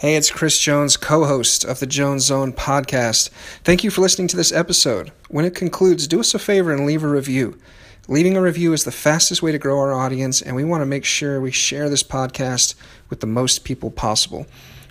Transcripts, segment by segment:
Hey, it's Chris Jones, co host of the Jones Zone podcast. Thank you for listening to this episode. When it concludes, do us a favor and leave a review. Leaving a review is the fastest way to grow our audience, and we want to make sure we share this podcast with the most people possible.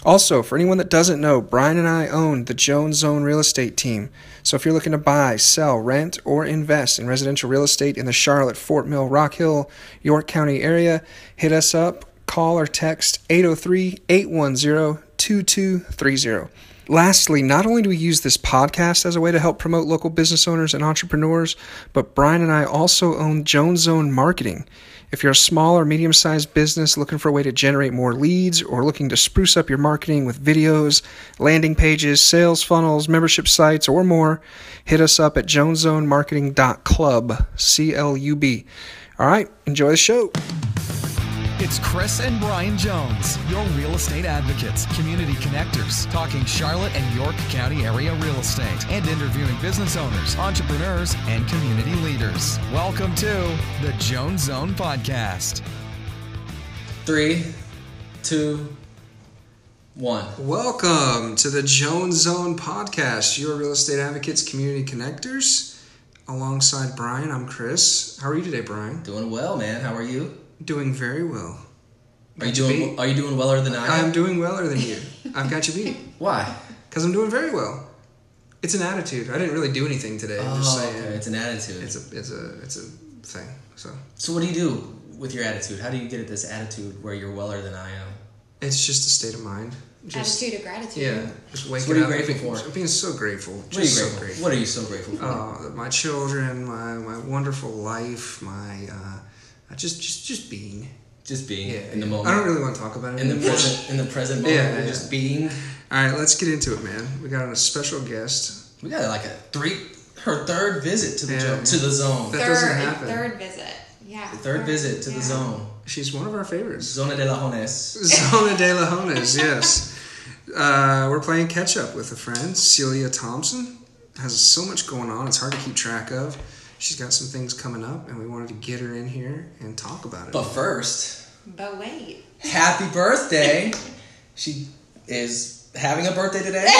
Also, for anyone that doesn't know, Brian and I own the Jones Zone real estate team. So if you're looking to buy, sell, rent, or invest in residential real estate in the Charlotte, Fort Mill, Rock Hill, York County area, hit us up call or text 803 810 2230. Lastly, not only do we use this podcast as a way to help promote local business owners and entrepreneurs, but Brian and I also own Jones Zone Marketing. If you're a small or medium sized business looking for a way to generate more leads or looking to spruce up your marketing with videos, landing pages, sales funnels, membership sites, or more, hit us up at joneszonemarketing.club, C L U B. All right, enjoy the show. It's Chris and Brian Jones, your real estate advocates, community connectors, talking Charlotte and York County area real estate, and interviewing business owners, entrepreneurs, and community leaders. Welcome to the Jones Zone Podcast. Three, two, one. Welcome to the Jones Zone podcast, your real estate advocates, community connectors. Alongside Brian, I'm Chris. How are you today, Brian? Doing well, man. How are you? Doing very well. Are you Got you doing? beat. Are you doing weller than I am? I'm doing weller than you. I've got you beat Why? because I'm doing very well. It's an attitude. I didn't really do anything today. I'm just Oh, saying. okay. It's an attitude. It's a it's a it's a thing. So so what do you do with your attitude? How do you get at this attitude where you're weller than I am? it's just a state of mind. Just, Attitude of gratitude. Yeah, just waking what are you up. grateful being, for? I'm being so grateful. What are you Just so grateful? grateful. What are you so grateful for? Uh, my children, my my wonderful life, my uh, just just just being. just being Yeah, in the yeah. moment. I don't really want to talk about it in the present. In the present moment. Yeah, yeah. just being. All right, let's get into it, man. We got a special guest. We got like a three. Her third visit to the Yeah, jo- to the zone. That Third, doesn't happen. third visit. Yeah. Third visit to the zone. She's one of our favorites. Zona de la Jones. Zona de la Jones, yes. Uh, we're playing catch up with a friend, Celia Thompson. Has so much going on, it's hard to keep track of. She's got some things coming up, and we wanted to get her in here and talk about it. But first, But wait. happy birthday! She is having a birthday today.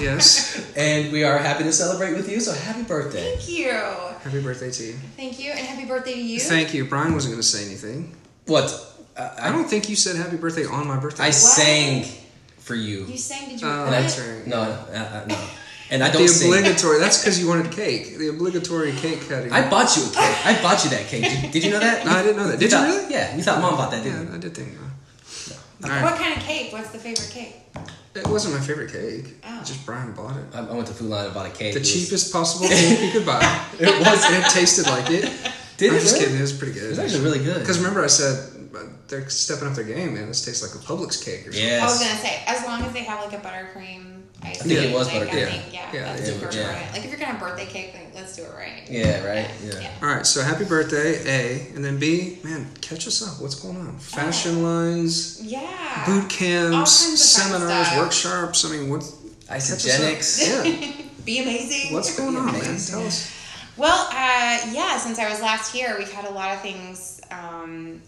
yes, and we are happy to celebrate with you. So happy birthday! Thank you. happy birthday to you. Thank you, and happy birthday to you. Thank you. Brian wasn't going to say anything. What? Uh, I don't think you said happy birthday on my birthday. I sang for you. you sang, did you Oh, record that's right. No, uh, uh, no. And I don't the sing. obligatory. That's because you wanted cake. The obligatory cake cutting. I bought you a cake. I bought you that cake. Did, did you know that? No, I didn't know that. Did you thought- really? Yeah, you thought mom bought that, didn't yeah, you? I did think. that. All What kind of cake? What's the favorite cake? It wasn't my favorite cake. Oh. Just Brian bought it. I, I went to Food Lion and bought a cake. The It was- cheapest possible cake you could buy. It was. And it tasted like it. Did I'm it just really? kidding. It was pretty good. It was actually really good. Because remember, I said uh, they're stepping up their game, man. This tastes like a Publix cake or something. I was gonna say, as long as they have like a buttercream ice I think cream, it was like, buttercream. I Yeah. think, yeah, Yeah, that's yeah, super yeah. important. Like if you're gonna have birthday cake, then let's do it right. Yeah, right. Yeah. All right, so happy birthday, A, and then B, man, catch us up. What's going on? Fashion lines, Yeah. boot All camps, kinds of fun seminars, workshops. I mean, what? Isagenix. Yeah. Be amazing. What's going on, man? Tell us. Well, uh, yeah, since I was last here, we've had a lot of things um,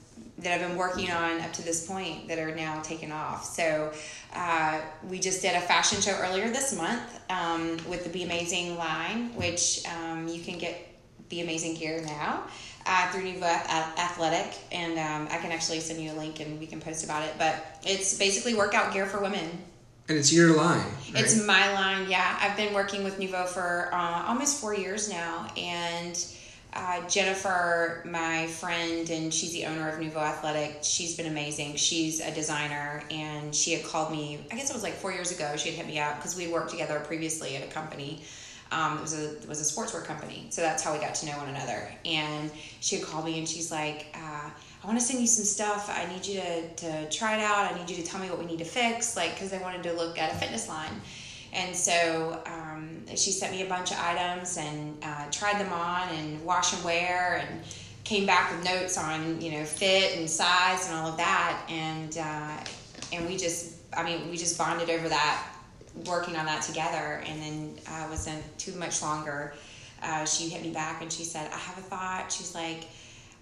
that I've been working on up to this point that are now taken off. So uh, we just did a fashion show earlier this month um, with the Be Amazing line, which um, you can get Be Amazing gear now. Uh, through Nuvo Athletic, and um, I can actually send you a link and we can post about it. But it's basically workout gear for women. And it's your line. Right? It's my line, yeah. I've been working with Nuvo for uh, almost four years now, and uh, Jennifer, my friend, and she's the owner of Nuvo Athletic. She's been amazing. She's a designer, and she had called me. I guess it was like four years ago. She had hit me up because we had worked together previously at a company. Um, it was a it was a sportswear company, so that's how we got to know one another. And she had called me, and she's like. Uh, I want to send you some stuff. I need you to, to try it out. I need you to tell me what we need to fix, like, because I wanted to look at a fitness line. And so um, she sent me a bunch of items and uh, tried them on and wash and wear and came back with notes on, you know, fit and size and all of that. And, uh, and we just, I mean, we just bonded over that, working on that together. And then uh, wasn't too much longer. Uh, she hit me back and she said, I have a thought. She's like,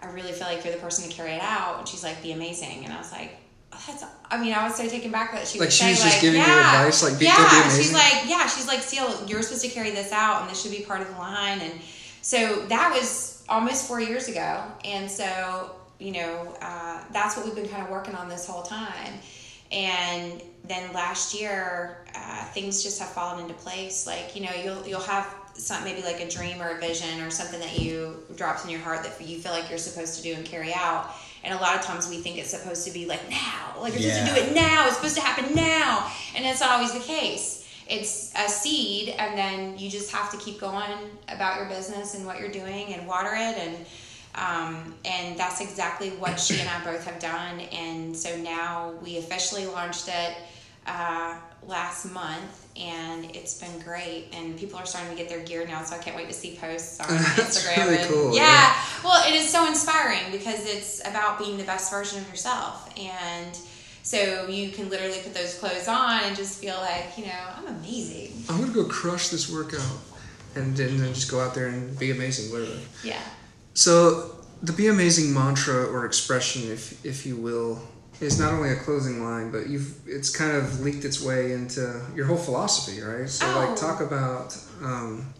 I really feel like you're the person to carry it out. And she's like, be amazing. And I was like, that's I mean, I was so taken back that she Like would she say was just like, giving you advice, like, be- yeah, she's like, yeah, she's like, Seal, you're supposed to carry this out, and this should be part of the line, and so that was almost four years ago, and so you know, uh, that's what we've been kind of working on this whole time, and then last year, uh, things just have fallen into place. Like you know, you'll you'll have some maybe like a dream or a vision or something that you drops in your heart that you feel like you're supposed to do and carry out. And a lot of times we think it's supposed to be like now, like you're supposed to do it now. It's supposed to happen now, and it's not always the case. It's a seed, and then you just have to keep going about your business and what you're doing and water it and. Um, and that's exactly what she and I both have done. And so now we officially launched it uh, last month, and it's been great. And people are starting to get their gear now, so I can't wait to see posts on Instagram. really and- cool, Yeah. yeah. Well, it is so inspiring because it's about being the best version of yourself, and so you can literally put those clothes on and just feel like you know I'm amazing. I'm gonna go crush this workout, and, and then just go out there and be amazing, literally. Yeah. So the "Be Amazing" mantra or expression, if if you will, is not only a closing line, but you've it's kind of leaked its way into your whole philosophy, right? So Oh. like talk about um,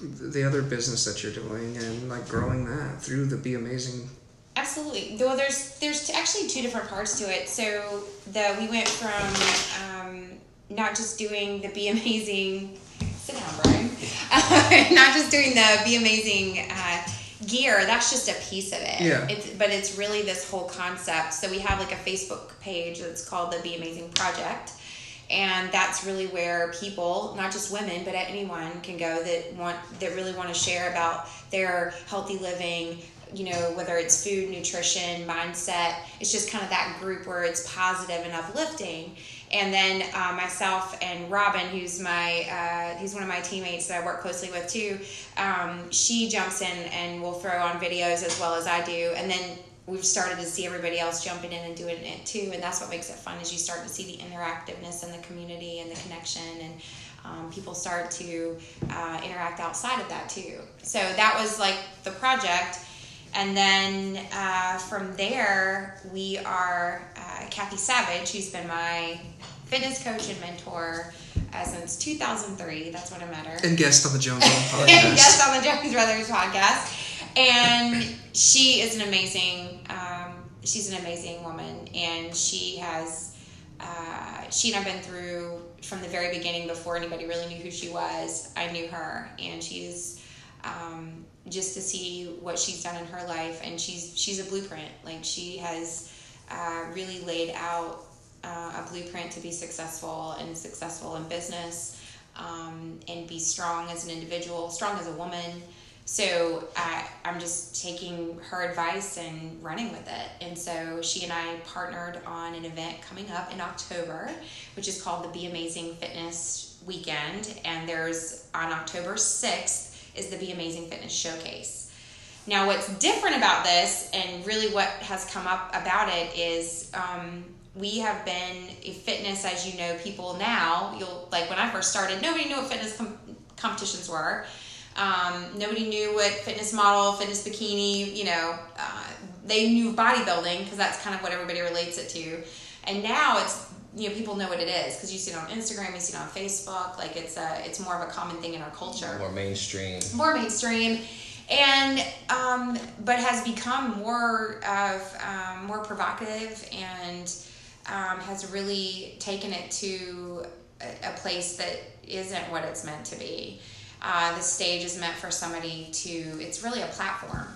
the other business that you're doing and like growing that through the "Be Amazing." Absolutely. Well, there's there's actually two different parts to it. So the we went from um, not just doing the Be Amazing. Sit down, Brian. not just doing the Be Amazing uh, gear. That's just a piece of it. Yeah. It's but it's really this whole concept. So we have like a Facebook page that's called the Be Amazing Project. And that's really where people, not just women, but anyone can go that want that really want to share about their healthy living, you know, whether it's food, nutrition, mindset. It's just kind of that group where it's positive and uplifting. And then uh, myself and Robin, who's my uh, one of my teammates that I work closely with too. Um, she jumps in and will throw on videos as well as I do, and then we've started to see everybody else jumping in and doing it too. And that's what makes it fun is you start to see the interactiveness in the community and the connection and. Um, people start to uh, interact outside of that too. So that was like the project. And then uh, from there, we are uh, Kathy Savage, who's been my fitness coach and mentor uh, since 2003. That's when I met her. And guest on the Jones Zone podcast. yes, on the Jones Brothers podcast. And she is an amazing, um, she's an amazing woman. And she has, uh, she and I've been through from the very beginning before anybody really knew who she was. I knew her. And she's, um, just to see what she's done in her life. And she's, she's a blueprint. Like she has uh, really laid out uh, a blueprint to be successful and successful in business um, and be strong as an individual, strong as a woman. So I, I'm just taking her advice and running with it. And so she and I partnered on an event coming up in October, which is called the Be Amazing Fitness Weekend. And there's on October 6th is the Be Amazing Fitness Showcase. Now, what's different about this, and really what has come up about it, is um, we have been a fitness, as you know, people now. You'll like when I first started, nobody knew what fitness com- competitions were. Um, nobody knew what fitness model, fitness bikini, you know, uh, they knew bodybuilding because that's kind of what everybody relates it to. And now it's you know people know what it is because you see it on Instagram, you see it on Facebook. Like it's a it's more of a common thing in our culture More mainstream. more mainstream and um, but has become more of um, more provocative and um, has really taken it to a, a place that isn't what it's meant to be. Uh, the stage is meant for somebody to it's really a platform.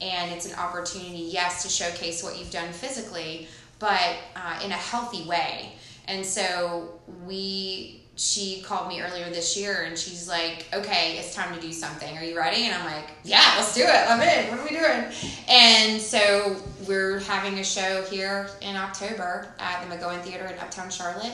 And it's an opportunity yes to showcase what you've done physically but uh, in a healthy way. And so we she called me earlier this year and she's like, okay, it's time to do something. Are you ready? And I'm like, yeah, let's do it. I'm in. What are we doing? And so we're having a show here in October at the McGlohon Theater in Uptown Charlotte.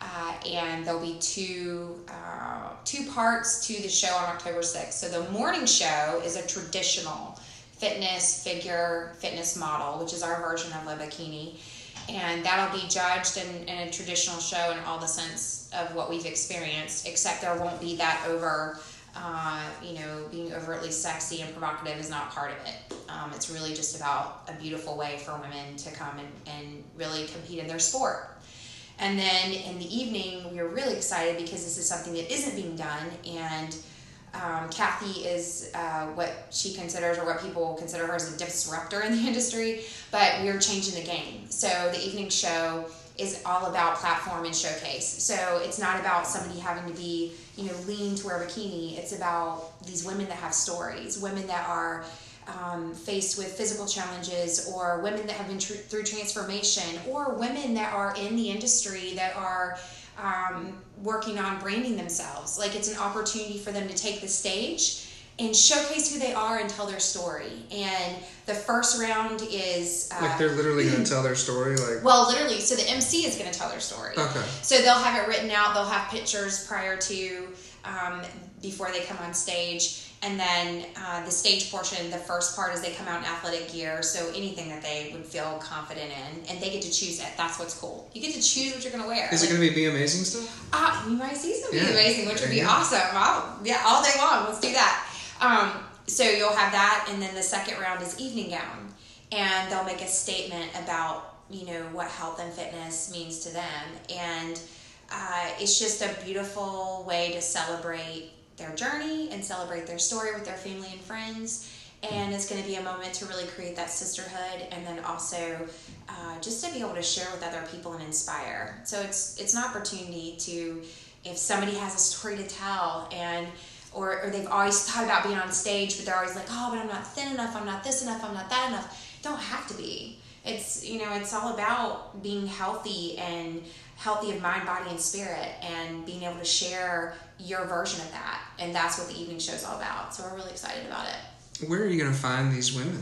Uh, and there'll be two uh, two parts to the show on October 6th. So the morning show is a traditional fitness figure fitness model, which is our version of a bikini and that'll be judged in, in a traditional show in all the sense of what we've experienced except there won't be that over uh, you know, being overtly sexy and provocative is not part of it. Um, it's really just about a beautiful way for women to come and, and really compete in their sport. And then in the evening, we were really excited because this is something that isn't being done. And um, Kathy is uh, what she considers, or what people consider her as a disruptor in the industry, but we're changing the game. So the evening show is all about platform and showcase. So it's not about somebody having to be, you know, lean to wear a bikini. It's about these women that have stories, women that are um, faced with physical challenges, or women that have been tr- through transformation, or women that are in the industry that are um, working on branding themselves. Like it's an opportunity for them to take the stage and showcase who they are and tell their story. And the first round is uh, Like they're literally going to tell their story. Like well, literally. So the MC is going to tell their story. Okay. So they'll have it written out. They'll have pictures prior to um, before they come on stage. And then uh, the stage portion, the first part is they come out in athletic gear, so anything that they would feel confident in, and they get to choose it. That's what's cool. You get to choose what you're going to wear. is it going to be be amazing stuff? Ah, you might see some Yeah. amazing, which would be Yeah. awesome. I'll, yeah, all day long. Let's do that. Um, so you'll have that, and then the second round is evening gown, and they'll make a statement about you know what health and fitness means to them, and uh, it's just a beautiful way to celebrate their journey and celebrate their story with their family and friends. And it's going to be a moment to really create that sisterhood, and then also uh, just to be able to share with other people and inspire. So it's it's an opportunity to, if somebody has a story to tell, and or, or they've always thought about being on stage, but they're always like, oh, but I'm not thin enough, I'm not this enough, I'm not that enough. Don't have to be. It's you know, it's all about being healthy and healthy of mind, body, and spirit, and being able to share your version of that. And that's what the evening show is all about. So we're really excited about it. Where are you going to find these women?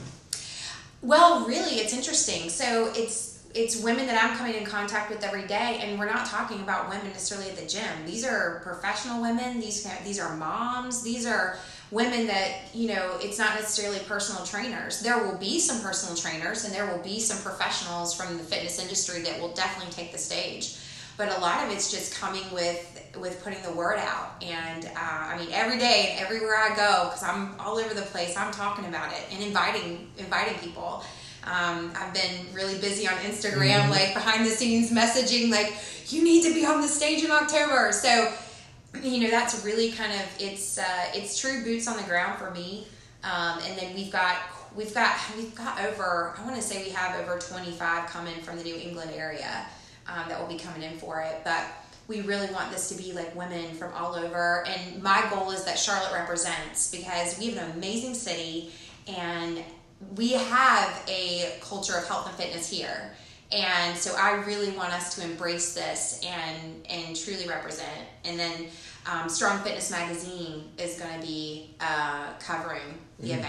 Well, really, it's interesting. So it's it's women that I'm coming in contact with every day, and we're not talking about women necessarily at the gym. These are professional women. These these are moms. These are women that you know. It's not necessarily personal trainers. There will be some personal trainers, and there will be some professionals from the fitness industry that will definitely take the stage. But a lot of it's just coming with with putting the word out, and uh, I mean every day and everywhere I go because I'm all over the place. I'm talking about it and inviting inviting people. Um, I've been really busy on Instagram, like behind the scenes messaging, like you need to be on the stage in October. So, you know, that's really kind of it's uh, it's true boots on the ground for me. Um, and then we've got we've got we've got over I want to say we have over twenty five coming from the New England area um, that will be coming in for it, but. We really want this to be like women from all over, and my goal is that Charlotte represents because we have an amazing city, and we have a culture of health and fitness here and so i really want us to embrace this and and truly represent and then um, strong fitness magazine is going to be uh, covering the event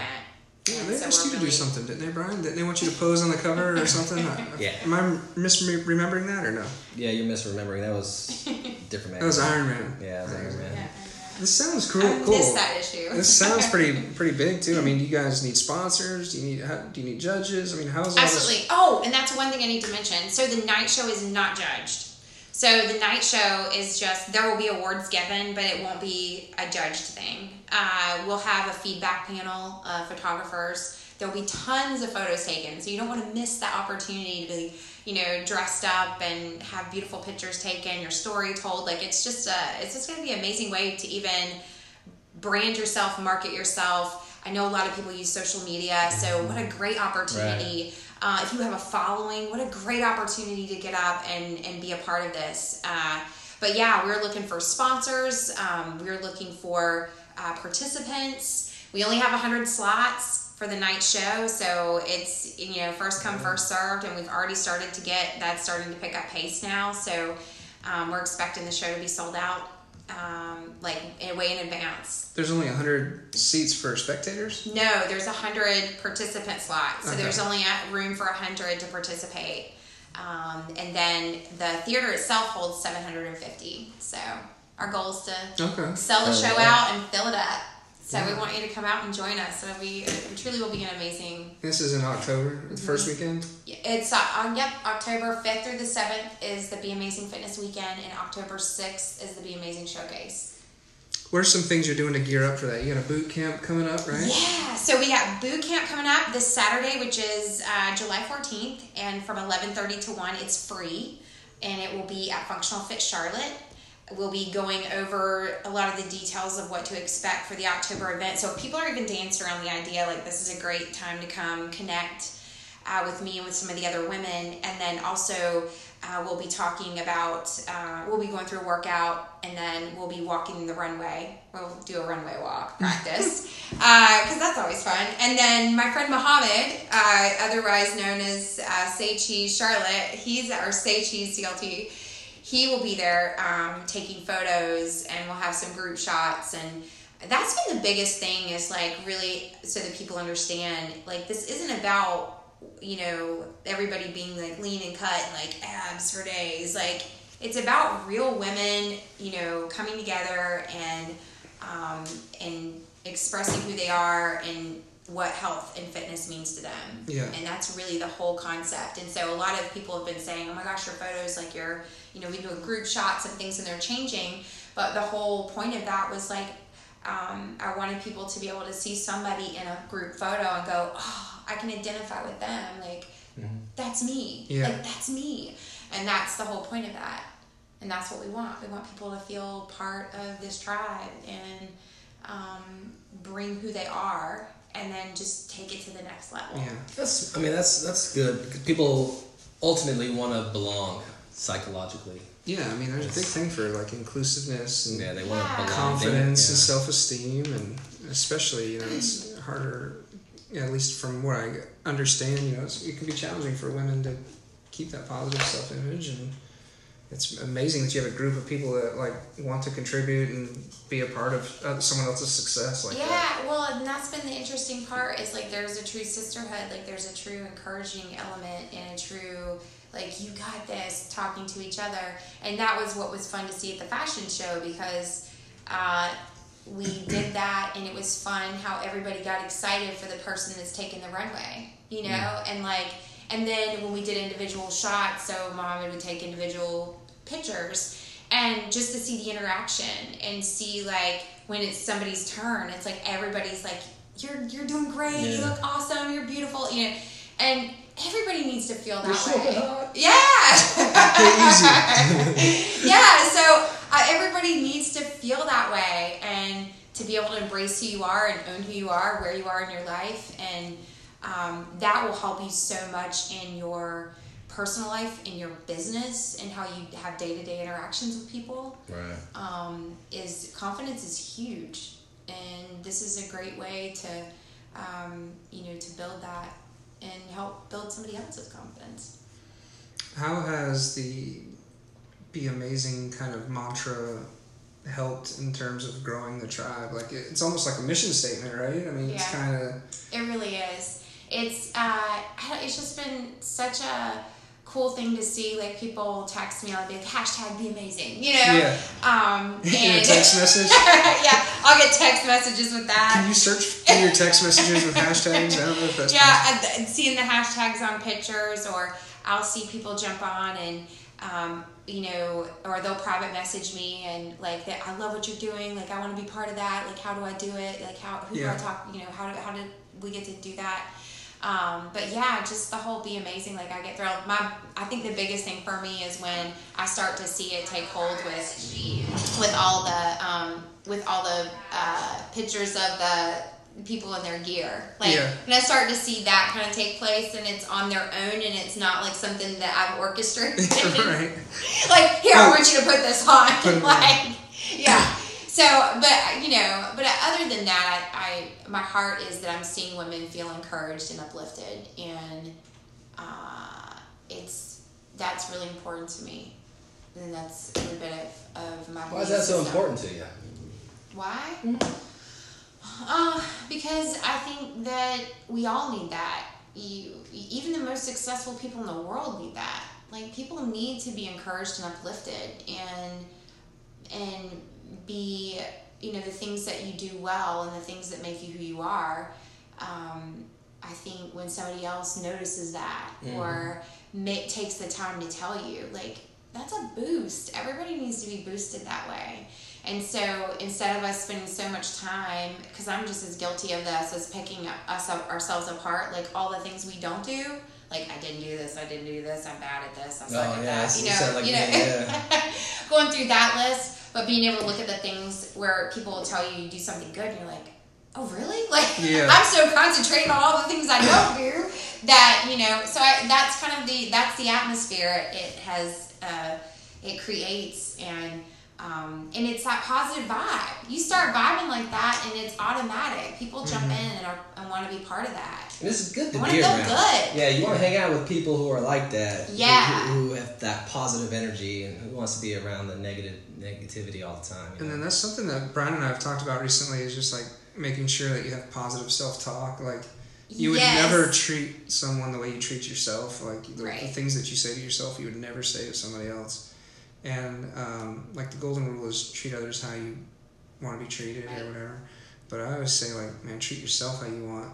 Yeah, And they so asked you to do really- something, didn't they, Brian? Didn't they want you to pose on the cover or something? Yeah. Am I misremembering that or no? Yeah, you're misremembering. That was different man. That was Iron Man. Yeah, that was Iron Man. Yeah, This sounds cool. I cool. that issue. This sounds pretty pretty big too. I mean, do you guys need sponsors? Do you need how, do you need judges? I mean, how's Absolutely. Oh, and that's one thing I need to mention. So the night show is not judged. So the night show is just there will be awards given, but it won't be a judged thing. Uh, we'll have a feedback panel of photographers. There will be tons of photos taken, so you don't want to miss that opportunity to be, you know, dressed up and have beautiful pictures taken, your story told. Like it's just a, it's just going to be an amazing way to even brand yourself, market yourself. I know a lot of people use social media, so what a great opportunity. Uh, if you have a following, what a great opportunity to get up and, and be a part of this. Uh, but yeah, we're looking for sponsors, um, we're looking for uh, participants. We only have 100 slots for the night show, so it's you know first come first served, and we've already started to get that's starting to pick up pace now. So um, we're expecting the show to be sold out um, like in way in advance. There's only 100 seats for spectators? No, there's a hundred participant slots, so Okay. there's only room for a hundred to participate. Um, and then the theater itself holds 750. So our goal is to Okay. sell the show out and fill it up. So we want you to come out and join us. Be it truly will be an amazing. This is in October, the Mm-hmm. first weekend. It's uh, uh, yep October 5th through the 7th is the Be Amazing Fitness Weekend, and October 6th is the Be Amazing Showcase. What are some things you're doing to gear up for that? You got a boot camp coming up, right? Yeah, so we got boot camp coming up this Saturday, which is uh, July 14th, and from 11:30 to 1, it's free, and it will be at Functional Fit Charlotte. We'll be going over a lot of the details of what to expect for the October event. So people are even dancing around the idea like this is a great time to come connect uh, with me and with some of the other women, and then also uh, we'll be talking about uh, we'll be going through a workout, and then we'll be walking the runway. We'll do a runway walk practice because that's always fun. And then my friend Mohammed, uh, otherwise known as uh, Say Cheese Charlotte, he's our Say Cheese CLT. He will be there um, taking photos, and we'll have some group shots. And that's been the biggest thing is like really so that people understand like this isn't about you know everybody being like lean and cut and like abs for days. Like it's about real women you know coming together and um, and expressing who they are and what health and fitness means to them Yeah. and that's really the whole concept and so a lot of people have been saying oh my gosh your photos like you're you know we do group shots and things and they're changing but the whole point of that was like um, I wanted people to be able to see somebody in a group photo and go, oh, I can identify with them. Like, that's me. Yeah. Like, that's me. And that's the whole point of that. And that's what we want. We want people to feel part of this tribe and um, bring who they are and then just take it to the next level. Yeah. That's. I mean, that's that's good because people ultimately want to belong psychologically. Yeah, I mean, there's a big thing for like inclusiveness and Yeah, they want Yeah. belong. They- confidence and self-esteem, and especially you know it's harder. Yeah, at least from what I understand, you know, it's, it can be challenging for women to keep that positive self-image, and it's amazing that you have a group of people that like want to contribute and be a part of uh, someone else's success like yeah, that. well, and that's been the interesting part is like there's a true sisterhood, like there's a true encouraging element and a true like you got this talking to each other, and that was what was fun to see at the fashion show because uh, we did that and it was fun how everybody got excited for the person that's taking the runway, you know, and like and then when we did individual shots, so Mohammed would take individual pictures and just to see the interaction and see like when it's somebody's turn, it's like everybody's like, You're you're doing great, you look awesome, you're beautiful, you know and everybody needs to feel that You're way. hot. Yeah. yeah, so uh, everybody needs to feel that way and to be able to embrace who you are and own who you are, where you are in your life, and um, that will help you so much in your personal life, in your business, and how you have day to day interactions with people. Right. Um, is confidence is huge, and this is a great way to, um, you know, to build that and help build somebody else's confidence. How has the "Be Amazing" kind of mantra helped in terms of growing the tribe? Like it- it's almost like a mission statement, right? I mean, it's kind of It really is. It's uh, it's just been such a cool thing to see. Like people text me, I'll be like hashtag be amazing, you know. Yeah. Um, and a text message. yeah, I'll get text messages with that. Can you search through your text messages with hashtags? I don't know if that's yeah, and, seeing the hashtags on pictures, or I'll see people jump on and, um, you know, or they'll private message me and like that. I love what you're doing. Like I want to be part of that. Like how do I do it? Like how who do I talk? You know, how do, how did we get to do that? Um, but yeah, just the whole be amazing. Like I get thrilled. My I think the biggest thing for me is when I start to see it take hold with with all the um, with all the uh, pictures of the people in their gear. Like Yeah. when I start to see that kind of take place and it's on their own and it's not like something that I've orchestrated. right. like here, I Oh. want you to put this on. Put like yeah. So, but you know, but other than that, I, I my heart is that I'm seeing women feel encouraged and uplifted, and uh, it's that's really important to me, and that's every bit of, of my. Why is that so system. important to you? Why? Uh, because I think that we all need that. You, even the most successful people in the world need that. Like people need to be encouraged and uplifted, and and be you know the things that you do well and the things that make you who you are. Um, I think when somebody else notices that or ma- takes the time to tell you, like that's a boost. Everybody needs to be boosted that way. And so instead of us spending so much time, because I'm just as guilty of this as picking us up ourselves apart, like all the things we don't do. Like I didn't do this, I didn't do this, I'm bad at this, I'm suck Oh, at yeah, that. you know, like you know, yeah. going through that list, but being able to look at the things where people will tell you you do something good, and you're like, oh really? Like Yeah. I'm so concentrated on all the things I don't do that you know. So I, that's kind of the that's the atmosphere it has uh, it creates and. Um, and it's that positive vibe. You start vibing like that, and it's automatic. People jump in and, are, and want to be part of that. And this is good to I wanna be feel around. good. Yeah, you want to hang out with people who are like that. who- Yeah. Who, who have that positive energy and who wants to be around the negative negativity all the time. And know? then that's something that Brian and I have talked about recently is just like making sure that you have positive self talk. Like you would Yes. never treat someone the way you treat yourself. Like the, the things that you say to yourself, you would never say to somebody else. And um, like the golden rule is treat others how you want to be treated Right. or whatever. But I always say like, man, treat yourself how you want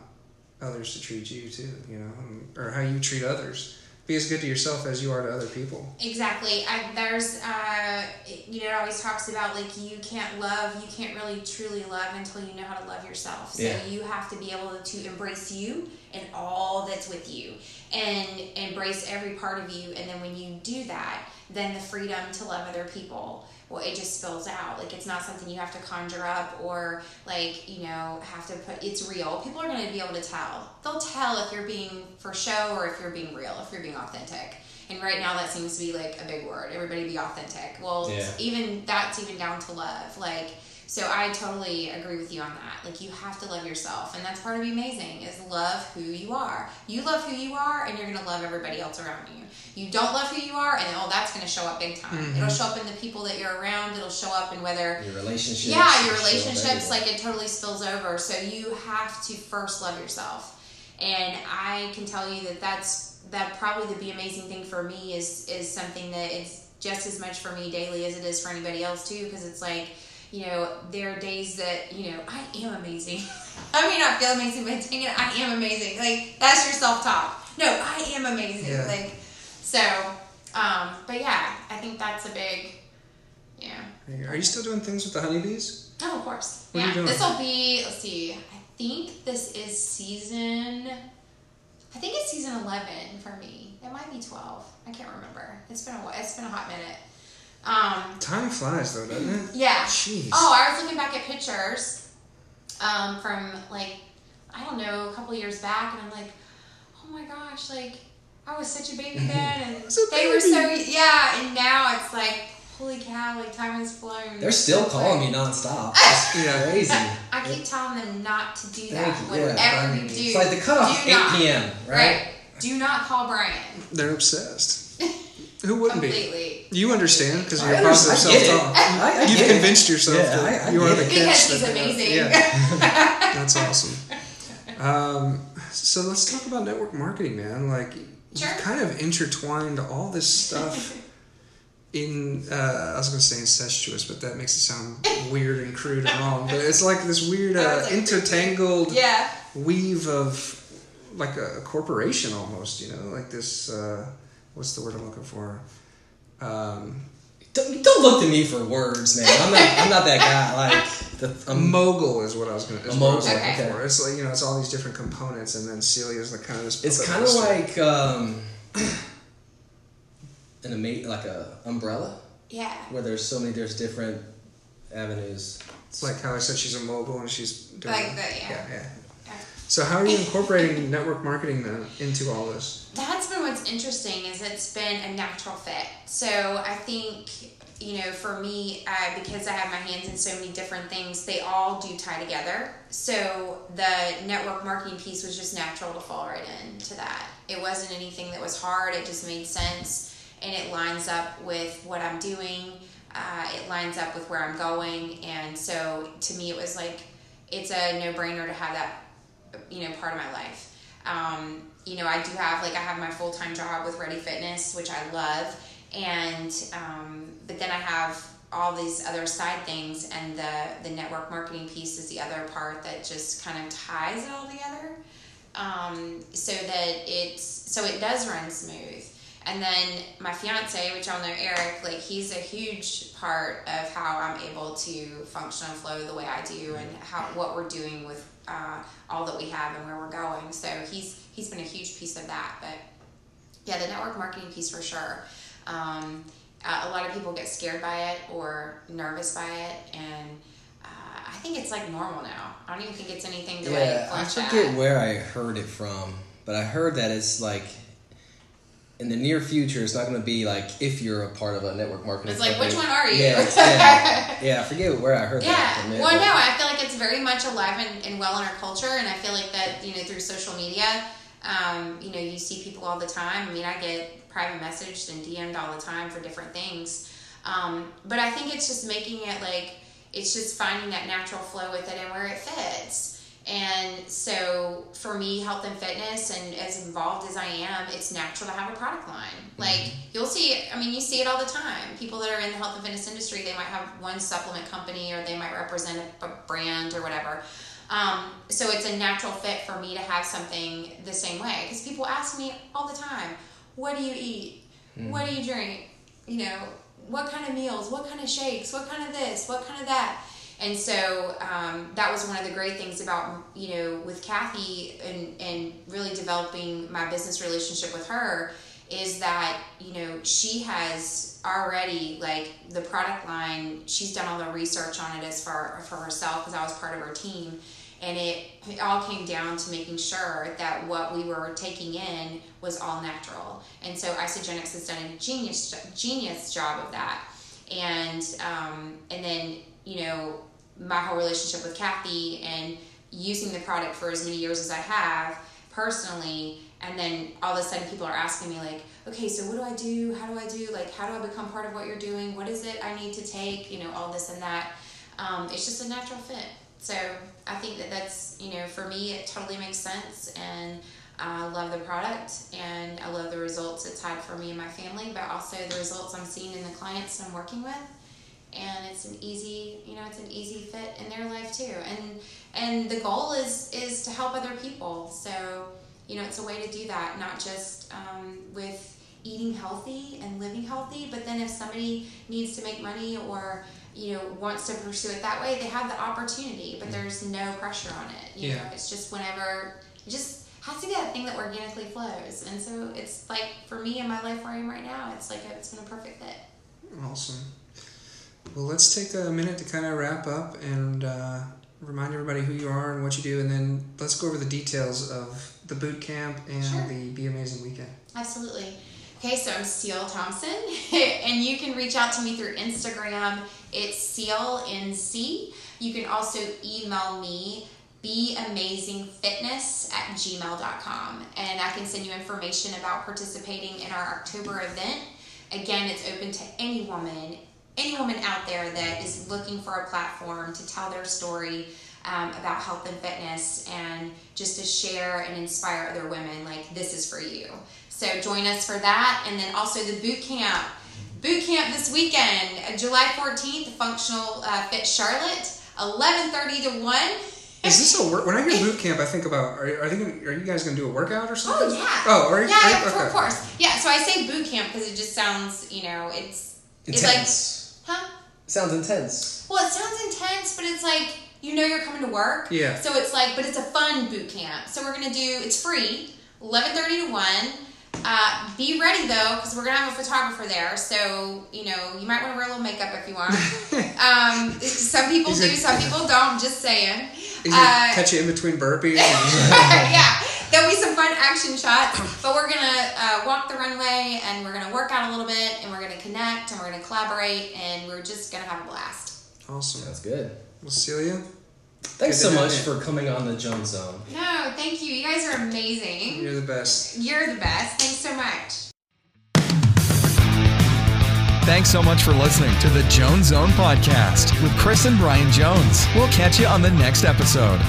others to treat you too. You know, or how you treat others. Be as good to yourself as you are to other people. Exactly. I, there's, uh, you know, it always talks about like you can't love, you can't really truly love until you know how to love yourself. So Yeah. you have to be able to embrace you and all that's with you and embrace every part of you. And then when you do that, then the freedom to love other people, well, it just spills out. Like it's not something you have to conjure up or like, you know, have to put, it's real. People are going to be able to tell. They'll tell if you're being for show or if you're being real, if you're being authentic. And right now that seems to be like a big word. Everybody be authentic. Well, Yeah. even that's even down to love. Like, so I totally agree with you on that. Like, you have to love yourself, and that's part of be amazing is love who you are. You love who you are, and you're gonna love everybody else around you. You don't love who you are, and oh, that's gonna show up big time. Mm-hmm. It'll show up in the people that you're around. It'll show up in whether your relationships. yeah, your relationships, like it totally spills over. So you have to first love yourself. And I can tell you that that's that probably the be amazing thing for me is is something that it's just as much for me daily as it is for anybody else too. Because it's like, you know, there are days that you know I am amazing. I may not feel amazing, but dang it, I am amazing. Like that's your self talk. No, I am amazing. Yeah. Like so. Um, but yeah, I think that's a big, yeah. Are you still doing things with the honeybees? Oh, of course. What yeah. doing? This will be. Let's see. I think this is season. I think it's season eleven for me. It might be twelve. I can't remember. It's been a. It's been a hot minute. Um. Time flies though, doesn't it? Yeah. Jeez. Oh, I was looking back at pictures, um, from like I don't know a couple years back, and I'm like, oh my gosh, like I was such a baby then, and was a they were so yeah, and now it's like holy cow, like time has flown. They're still so calling quick. me nonstop. It's Yeah. crazy. I keep telling them not to do that. Thank you, yeah. You do, It's like the cutoff do eight not. p.m. Right? Right. Do not call Brian. They're obsessed. Who wouldn't be? You understand because you're understand- positive I get it. self-talk. I- I You've get it. convinced yourself Yeah, that I- I you are get the it. catch. Because that he's they- amazing. Yeah, that's awesome. Um, so let's talk about network marketing, man. Like, Sure. you've kind of intertwined all this stuff in. Uh, I was going to say incestuous, but that makes it sound weird and crude and wrong. But it's like this weird, uh, like, intertangled yeah. weave of like a, a corporation almost. You know, like this. Uh, what's the word I'm looking for? Um, Don't, don't look to me for words, man. I'm not. I'm not that guy. Like the, a I'm, mogul is what I was going to. A What was mogul, okay. for. It's like you know, it's all these different components, and then Celia is like kind of this. It's kind of like um, an ama- like a umbrella Yeah. where there's so many there's different avenues. It's like how I said she's a mogul and she's doing Like that, yeah. yeah, yeah. So how are you incorporating network marketing then into all this? That's been what's interesting is it's been a natural fit. So I think you know for me uh, because I have my hands in so many different things, they all do tie together. So the network marketing piece was just natural to fall right into that. It wasn't anything that was hard. It just made sense and it lines up with what I'm doing. Uh, it lines up with where I'm going, and so to me it was like it's a no brainer to have that you know part of my life. Um, you know i do have like i have my full-time job with ready fitness which i love and um, but then i have all these other side things and the the network marketing piece is the other part that just kind of ties it all together. Um, so that it's so it does run smooth. And then my fiance, which y'all know Eric, like he's a huge part of how I'm able to function and flow the way I do, and how what we're doing with uh, all that we have and where we're going. So he's he's been a huge piece of that. But yeah, the network marketing piece for sure. Um, uh, a lot of people get scared by it or nervous by it, and uh, I think it's like normal now. I don't even think it's anything to Yeah, like I forget at. where I heard it from, but I heard that it's like in the near future, it's not going to be like if you're a part of a network marketing. It's like, company. which one are you? Yeah, yeah, yeah. I forget where I heard that. Yeah. Well, no, I feel like it's very much alive and, and well in our culture, and I feel like that you know through social media, um, you know, you see people all the time. I mean, I get private messaged and DM'd all the time for different things, um, but I think it's just making it like it's just finding that natural flow with it and where it fits. And so for me, health and fitness, and as involved as I am, it's natural to have a product line. Like you'll see, it, I mean, you see it all the time. People that are in the health and fitness industry, they might have one supplement company or they might represent a brand or whatever. Um, so it's a natural fit for me to have something the same way because people ask me all the time, "What do you eat? What do you drink? You know, what kind of meals? What kind of shakes? What kind of this? What kind of that?" And so um, that was one of the great things about you know with Kathy and and really developing my business relationship with her is that you know she has already like the product line. She's done all the research on it as far for herself because I was part of her team. And it, it all came down to making sure that what we were taking in was all natural. And so Isagenix has done a genius genius job of that. And um, and then you know my whole relationship with Kathy and using the product for as many years as I have personally. And then all of a sudden people are asking me like okay so what do I do? How do I do? Like how do I become part of what you're doing? What is it I need to take? You know all this and that. Um, it's just a natural fit. So I think that that's you know for me it totally makes sense. And I love the product and I love the results it's had for me and my family but also the results I'm seeing in the clients I'm working with and it's an easy you know it's an easy fit in their life too. And and the goal is is to help other people. So you know it's a way to do that not just um, with eating healthy and living healthy but then if somebody needs to make money or you know wants to pursue it that way they have the opportunity but there's no pressure on it. You Yeah. know it's just whenever it just has to be that thing that organically flows. And so it's like for me in my life where i am right now it's like it's been a perfect fit. Awesome. Well, let's take a minute to kind of wrap up and uh, remind everybody who you are and what you do, and then let's go over the details of the boot camp and Sure. the Be Amazing weekend. Absolutely. Okay, so I'm Seal Thompson, and you can reach out to me through Instagram. It's SealNC. You can also email me beamazingfitness at gmail.com and I can send you information about participating in our October event. Again, it's open to any woman, any woman out there that is looking for a platform to tell their story um, about health and fitness and just to share and inspire other women like this is for you. So join us for that and then also the boot camp. Boot camp this weekend, uh, July 14th, Functional uh, Fit Charlotte, 11:30 to 1. Is this a work? When I hear boot camp, I think about are, are they gonna, are you guys gonna do a workout or something? Oh yeah. Oh, are you? yeah, are you- yeah, okay. of course. Yeah, so I say boot camp because it just sounds, you know, it's it's like, Intense. Huh? Sounds intense. Well, it sounds intense, but it's like you know you're coming to work. Yeah. So it's like, but it's a fun boot camp. So we're gonna do. It's free, eleven thirty to one. Uh, be ready though, because we're gonna have a photographer there. So you know you might want to wear a little makeup if you want. um, some people do, some people don't. Just saying. Uh, catch you in between burpees. yeah, there'll be some fun action shots, but we're gonna uh, walk the runway and we're gonna work out a little bit and we're gonna connect and we're gonna collaborate and we're just gonna have a blast. awesome. Sounds good. Well, Celia, Thanks Good so much you. for coming on the Jones Zone. No, thank you. You guys are amazing. you're the best. You're the best. Thanks so much. Thanks so much for listening to the Jones Zone Podcast with Chris and Brian Jones. We'll catch you on the next episode.